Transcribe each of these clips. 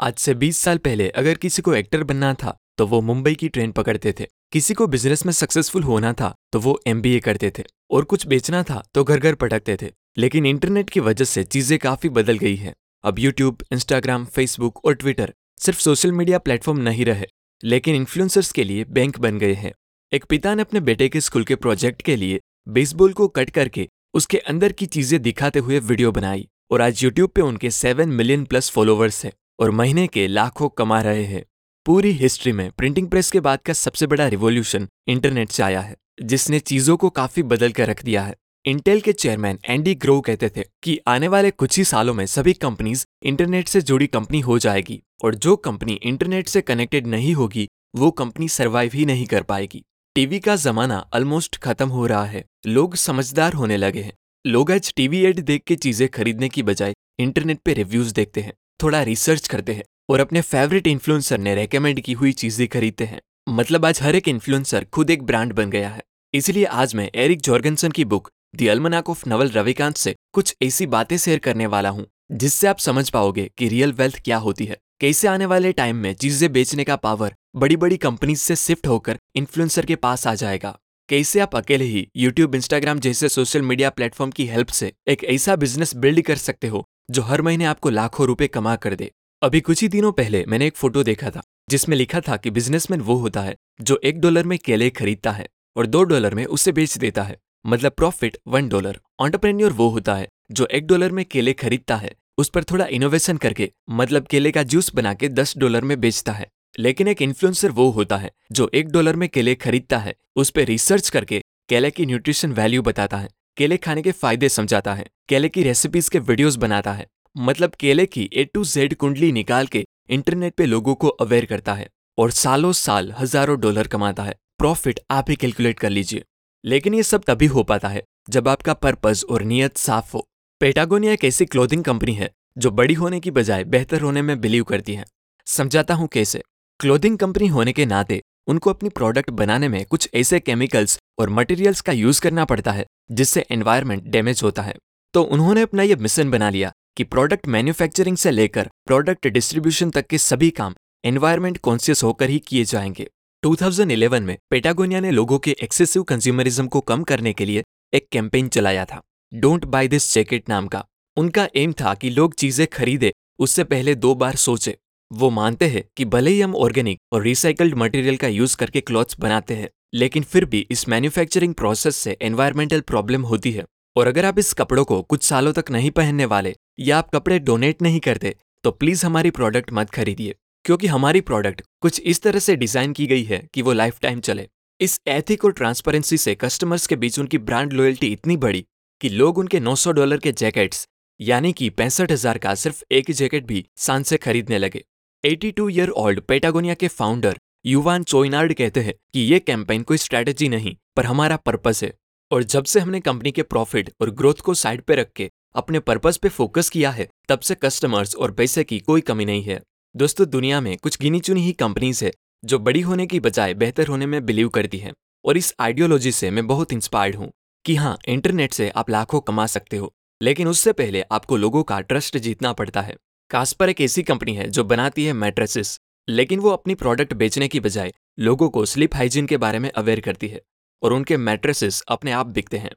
आज से 20 साल पहले अगर किसी को एक्टर बनना था तो वो मुंबई की ट्रेन पकड़ते थे। किसी को बिज़नेस में सक्सेसफुल होना था तो वो एमबीए करते थे। और कुछ बेचना था तो घर घर पटकते थे। लेकिन इंटरनेट की वजह से चीज़ें काफ़ी बदल गई हैं। अब यूट्यूब, इंस्टाग्राम, फेसबुक और ट्विटर सिर्फ़ सोशल मीडिया प्लेटफॉर्म नहीं रहे, लेकिन इन्फ्लुएंसर्स के लिए बैंक बन गए हैं। एक पिता ने अपने बेटे के स्कूल के प्रोजेक्ट के लिए बेसबॉल को कट करके उसके अंदर की चीज़ें दिखाते हुए वीडियो बनाई। और आज यूट्यूब पे उनके सेवन मिलियन प्लस फॉलोवर्स हैं। और महीने के लाखों कमा रहे हैं। पूरी हिस्ट्री में प्रिंटिंग प्रेस के बाद का सबसे बड़ा रिवोल्यूशन इंटरनेट से आया है, जिसने चीज़ों को काफ़ी बदल कर रख दिया है। इंटेल के चेयरमैन एंडी ग्रो कहते थे कि आने वाले कुछ ही सालों में सभी कंपनीज़ इंटरनेट से जुड़ी कंपनी हो जाएगी और जो कंपनी इंटरनेट से कनेक्टेड नहीं होगी, वो कंपनी सर्वाइव ही नहीं कर पाएगी। टीवी का जमाना ऑलमोस्ट खत्म हो रहा है। लोग समझदार होने लगे हैं। लोग आज टीवी एड देख के चीज़ें खरीदने की बजाय इंटरनेट पे रिव्यूज़ देखते हैं। थोड़ा रिसर्च करते हैं और अपने फेवरेट इन्फ्लुएंसर ने रेकमेंड की हुई चीज़ें खरीदते हैं। मतलब आज हर एक इन्फ्लुएंसर खुद एक ब्रांड बन गया है। इसलिए आज मैं एरिक जॉर्गनसन की book the Almanack of Naval Ravikant से कुछ ऐसी बातें शेयर करने वाला हूँ, जिससे आप समझ पाओगे कि रियल वेल्थ क्या होती है। कैसे आने वाले टाइम में चीज़ें बेचने का पावर बड़ी बड़ी कंपनीज़ से शिफ्ट होकर इन्फ्लुएंसर के पास आ जाएगा। कैसे आप अकेले ही यूट्यूब इंस्टाग्राम जैसे सोशल मीडिया प्लेटफॉर्म की हेल्प से एक ऐसा बिज़नेस बिल्ड कर सकते हो जो हर महीने आपको लाखों रुपए कमा कर दे। अभी कुछ ही दिनों पहले मैंने एक फ़ोटो देखा था, जिसमें लिखा था कि बिजनेसमैन वो होता है, जो एक डॉलर में केले खरीदता है और दो डॉलर में उसे बेच देता है मतलब प्रॉफिट वन डॉलर। ऑन्टरप्रेन्योर वो होता है, जो एक डॉलर में केले खरीदता है, उस पर थोड़ा इनोवेशन करके मतलब केले का जूस बना के दस डॉलर में बेचता है। लेकिन एक इन्फ्लुएंसर वो होता है, जो एक डॉलर में केले खरीदता है, उस पर रिसर्च करके, केले की न्यूट्रिशन वैल्यू बताता है। केले खाने के फ़ायदे समझाता है। केले की रेसिपीज़ के वीडियोस बनाता है। मतलब केले की ए टू जेड कुंडली निकाल के इंटरनेट पे लोगों को अवेयर करता है और सालों साल हज़ारों डॉलर कमाता है। प्रॉफिट आप ही कैलकुलेट कर लीजिए। लेकिन ये सब तभी हो पाता है जब आपका पर्पज और नियत साफ़ हो। पेटागोनिया एक ऐसी क्लोथिंग कंपनी है जो बड़ी होने की बजाय बेहतर होने में बिलीव करती है। समझाता हूँ कैसे? क्लोथिंग कंपनी होने के नाते उनको अपनी प्रोडक्ट बनाने में कुछ ऐसे केमिकल्स और मटेरियल्स का यूज़ करना पड़ता है, जिससे एनवायरमेंट डैमेज होता है। तो उन्होंने अपना यह मिशन बना लिया कि प्रोडक्ट मैन्युफैक्चरिंग से लेकर प्रोडक्ट डिस्ट्रीब्यूशन तक के सभी काम एनवायरमेंट कॉन्शियस होकर ही किए जाएँगे। 2011 में पेटागोनिया ने लोगों के एक्सेसिव कंज्यूमरिज्म को कम करने के लिए एक कैंपेन चलाया था। डोंट बाय दिस जैकेट नाम का। उनका एम था कि लोग चीज़ें खरीदे, उससे पहले दो बार सोचे। वो मानते हैं कि भले ही हम ऑर्गेनिक और रिसाइकल्ड मटेरियल का यूज़ करके क्लॉथ्स बनाते हैं लेकिन फिर भी इस मैन्युफैक्चरिंग प्रोसेस से एनवायरमेंटल प्रॉब्लम होती है। और अगर आप इस कपड़ों को कुछ सालों तक नहीं पहनने वाले या आप कपड़े डोनेट नहीं करते तो प्लीज़ हमारी प्रोडक्ट मत खरीदिए। क्योंकि हमारी प्रोडक्ट कुछ इस तरह से डिज़ाइन की गई है कि वो लाइफ टाइम चले। इस एथिक और ट्रांसपेरेंसी से कस्टमर्स के बीच उनकी ब्रांड लॉयल्टी इतनी बड़ी कि लोग उनके 900 डॉलर के जैकेट्स यानी कि पैंसठ हज़ार का सिर्फ़ एक जैकेट भी सांस से खरीदने लगे। 82 ईयर ओल्ड पेटागोनिया के फाउंडर युवान चोइनार्ड कहते हैं कि ये कैंपेन कोई स्ट्रैटेजी नहीं, पर हमारा पर्पस है। और जब से हमने कंपनी के प्रॉफिट और ग्रोथ को साइड पे रख के अपने पर्पस पे फोकस किया है, तब से कस्टमर्स और पैसे की कोई कमी नहीं है। दोस्तों, दुनिया में कुछ गिनी चुनी ही कंपनीज़ है, जो बड़ी होने की बजाय बेहतर होने में बिलीव करती है। और इस आइडियोलॉजी से मैं बहुत इंस्पायर्ड हूँ कि हाँ इंटरनेट से आप लाखों कमा सकते हो, लेकिन उससे पहले आपको लोगों का ट्रस्ट जीतना पड़ता है। कास्पर एक ऐसी कंपनी है जो बनाती है मैट्रेसेस लेकिन वो अपनी प्रोडक्ट बेचने की बजाय लोगों को स्लीप हाइजीन के बारे में अवेयर करती है और उनके मैट्रेसेस अपने आप बिकते हैं।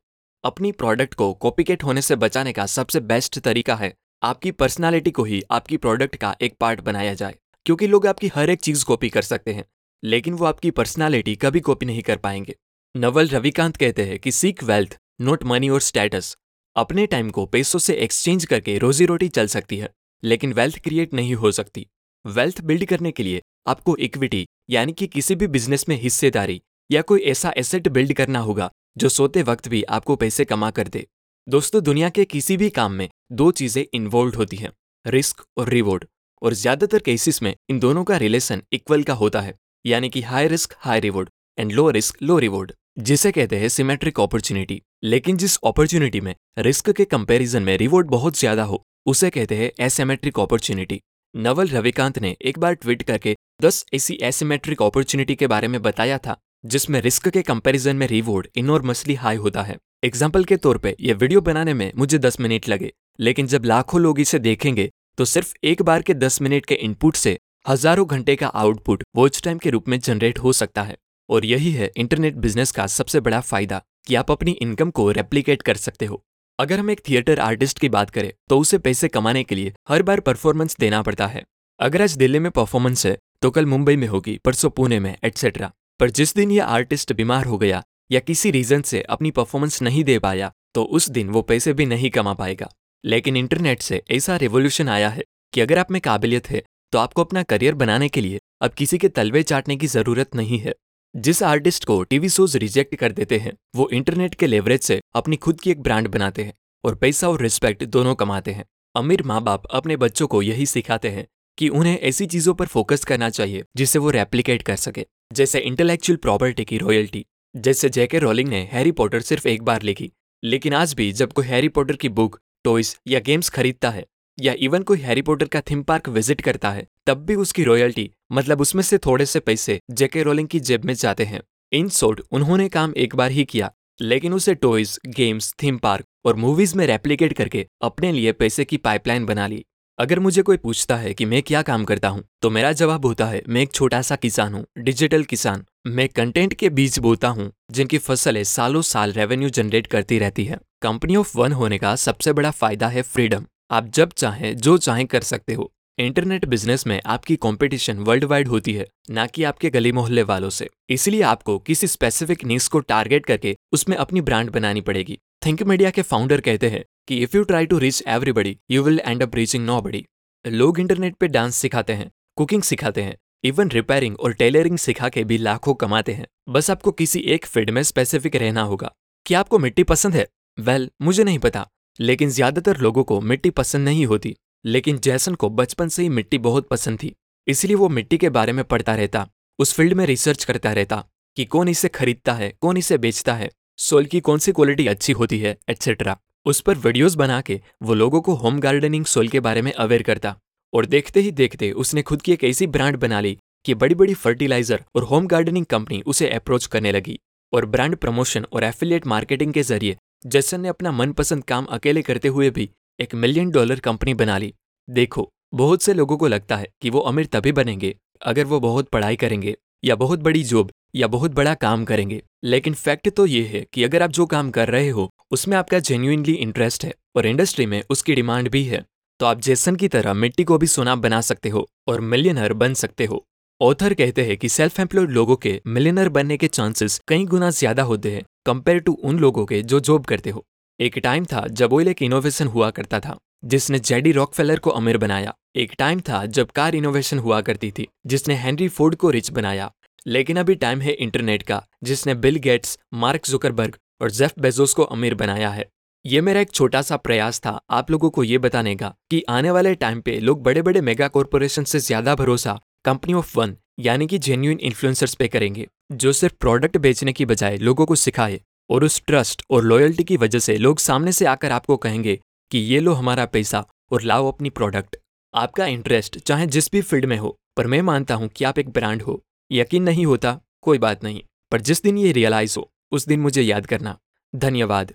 अपनी प्रोडक्ट को कॉपीकेट होने से बचाने का सबसे बेस्ट तरीका है आपकी पर्सनालिटी को ही आपकी प्रोडक्ट का एक पार्ट बनाया जाए, क्योंकि लोग आपकी हर एक चीज़ कॉपी कर सकते हैं, लेकिन वो आपकी पर्सनालिटी कभी कॉपी नहीं कर पाएँगे। नवल रविकांत कहते हैं कि सीक वेल्थ नोट मनी और स्टेटस अपने टाइम को पैसों से एक्सचेंज करके रोजी रोटी चल सकती है, लेकिन वेल्थ क्रिएट नहीं हो सकती। वेल्थ बिल्ड करने के लिए आपको इक्विटी यानी कि किसी भी बिज़नेस में हिस्सेदारी या कोई ऐसा एसेट बिल्ड करना होगा जो सोते वक्त भी आपको पैसे कमा कर दे। दोस्तों, दुनिया के किसी भी काम में दो चीज़ें इन्वॉल्व होती हैं रिस्क और रिवॉर्ड और ज़्यादातर केसेस में इन दोनों का रिलेशन इक्वल का होता है, यानी कि high risk high reward and low risk low reward जिसे कहते हैं सिमेट्रिक अपॉर्चुनिटी लेकिन जिस अपॉर्चुनिटी में रिस्क के कंपैरिजन में रिवॉर्ड बहुत ज़्यादा हो, उसे कहते हैं एसेमेट्रिक अपॉर्चुनिटी नवल रविकांत ने एक बार ट्वीट करके 10 ऐसी एसिमेट्रिक अपॉर्चुनिटी के बारे में बताया था, जिसमें रिस्क के कंपैरिजन में रिवॉर्ड इनॉर्मसली हाई होता है। एग्ज़ाम्पल के तौर पे ये वीडियो बनाने में मुझे 10 मिनट लगे, लेकिन जब लाखों लोग इसे देखेंगे तो सिर्फ़ एक बार के 10 मिनट के इनपुट से हज़ारों घंटे का आउटपुट वॉच टाइम के रूप में जनरेट हो सकता है। और यही है इंटरनेट बिज़नेस का सबसे बड़ा फ़ायदा, कि आप अपनी इनकम को रेप्लीकेट कर सकते हो। अगर हम एक थिएटर आर्टिस्ट की बात करें तो उसे पैसे कमाने के लिए हर बार परफॉर्मेंस देना पड़ता है। अगर आज दिल्ली में परफॉर्मेंस है तो कल मुंबई में होगी, परसों पुणे में एटसेट्रा पर जिस दिन यह आर्टिस्ट बीमार हो गया, या किसी रीजन से अपनी परफॉर्मेंस नहीं दे पाया तो उस दिन वो पैसे भी नहीं कमा पाएगा। लेकिन इंटरनेट से ऐसा रेवोल्यूशन आया है कि अगर आप में काबिलियत है तो आपको अपना करियर बनाने के लिए अब किसी के तलवे चाटने की ज़रूरत नहीं है। जिस आर्टिस्ट को टीवी शोज़ रिजेक्ट कर देते हैं, वो इंटरनेट के लेवरेज से अपनी खुद की एक ब्रांड बनाते हैं और पैसा और रिस्पेक्ट दोनों कमाते हैं। अमीर माँ बाप अपने बच्चों को यही सिखाते हैं कि उन्हें ऐसी चीज़ों पर फोकस करना चाहिए जिसे वो रेप्लीकेट कर सके। जैसे इंटेलेक्चुअल प्रॉपर्टी की रॉयल्टी जैसे जेके रोलिंग ने हैरी पॉटर सिर्फ़ एक बार लिखी, लेकिन आज भी जब कोई हैरी पॉटर की बुक टॉयज या गेम्स खरीदता है या इवन कोई हैरी पॉटर का थीम पार्क विज़िट करता है, तब भी उसकी रॉयल्टी मतलब उसमें से थोड़े से पैसे जेके रोलिंग की जेब में जाते हैं। इन शॉर्ट उन्होंने काम एक बार ही किया, लेकिन उसे टॉयज गेम्स थीम पार्क और मूवीज़ में रेप्लीकेट करके अपने लिए पैसे की पाइपलाइन बना ली। अगर मुझे कोई पूछता है कि मैं क्या काम करता हूँ तो मेरा जवाब होता है, मैं एक छोटा सा किसान हूँ डिजिटल किसान। मैं कंटेंट के बीज बोता हूँ, जिनकी फ़सलें सालों साल रेवेन्यू जनरेट करती रहती है। कंपनी ऑफ़ वन होने का सबसे बड़ा फ़ायदा है फ्रीडम आप जब चाहें, जो चाहें कर सकते हो। इंटरनेट बिज़नेस में आपकी कंपटीशन वर्ल्ड वाइड होती है ना कि आपके गली मोहल्ले वालों से। इसलिए आपको किसी स्पेसिफिक नीस को टारगेट करके उसमें अपनी ब्रांड बनानी पड़ेगी। थिंक मीडिया के फाउंडर कहते हैं कि if you try to reach everybody you will end up reaching nobody लोग इंटरनेट पे डांस सिखाते हैं कुकिंग सिखाते हैं इवन रिपेयरिंग और टेलरिंग सिखा के भी लाखों कमाते हैं। बस आपको किसी एक फ़ील्ड में स्पेसिफिक रहना होगा। क्या आपको मिट्टी पसंद है? वेल well, मुझे नहीं पता लेकिन ज़्यादातर लोगों को मिट्टी पसंद नहीं होती। लेकिन जैसन को बचपन से ही मिट्टी बहुत पसंद थी, इसलिए वो मिट्टी के बारे में पढ़ता रहता, उस फ़ील्ड में रिसर्च करता रहता, कि कौन इसे खरीदता है, कौन इसे बेचता है सोल की कौन सी क्वालिटी अच्छी होती है एटसेट्रा उस पर वीडियोस बना के वो लोगों को होम गार्डनिंग सोल के बारे में अवेयर करता और देखते ही देखते उसने खुद की एक ऐसी ब्रांड बना ली कि बड़ी बड़ी फर्टिलाइज़र और होम गार्डनिंग कंपनी उसे अप्रोच करने लगी और ब्रांड प्रमोशन और एफिलिएट मार्केटिंग के ज़रिए जैसन ने अपना मनपसंद काम अकेले करते हुए भी एक मिलियन डॉलर कंपनी बना ली। देखो, बहुत से लोगों को लगता है कि वो अमीर तभी बनेंगे, अगर वो बहुत पढ़ाई करेंगे, या बहुत बड़ी जॉब, या बहुत बड़ा काम करेंगे। लेकिन फैक्ट तो ये है कि अगर आप जो काम कर रहे हो, उसमें आपका जेन्यूनली इंटरेस्ट है और इंडस्ट्री में उसकी डिमांड भी है तो आप जेसन की तरह मिट्टी को भी सोना बना सकते हो और मिलियनर बन सकते हो। ऑथर कहते हैं कि सेल्फ एम्प्लॉयड लोगों के मिलियनर बनने के चांसेस कई गुना ज़्यादा होते हैं कंपेयर टू उन लोगों के जो जॉब करते हो। एक टाइम था जब ऑयल एक इनोवेशन हुआ करता था, जिसने जेडी रॉकफेलर को अमीर बनाया। एक टाइम था जब कार इनोवेशन हुआ करती थी, जिसने हेनरी फोर्ड को रिच बनाया। लेकिन अभी टाइम है इंटरनेट का, जिसने बिल गेट्स, मार्क जुकरबर्ग और जेफ बेजोस को अमीर बनाया है। ये मेरा एक छोटा सा प्रयास था, आप लोगों को ये बताने का, कि आने वाले टाइम पे लोग बड़े बड़े मेगा कॉरपोरेशन से ज़्यादा भरोसा, कंपनी ऑफ़ वन, यानी कि जेन्यून इन्फ्लुएंसर्स पे करेंगे, जो सिर्फ़ प्रोडक्ट बेचने की बजाय लोगों को सिखाए। और उस ट्रस्ट और लॉयल्टी की वजह से लोग सामने से आकर आपको कहेंगे कि ये लो हमारा पैसा और लाओ अपनी प्रोडक्ट आपका इंटरेस्ट चाहे जिस भी फ़ील्ड में हो, पर मैं मानता हूँ कि आप एक ब्रांड हो। यकीन नहीं होता, कोई बात नहीं, पर जिस दिन ये रियलाइज़ हो, उस दिन मुझे याद करना। धन्यवाद।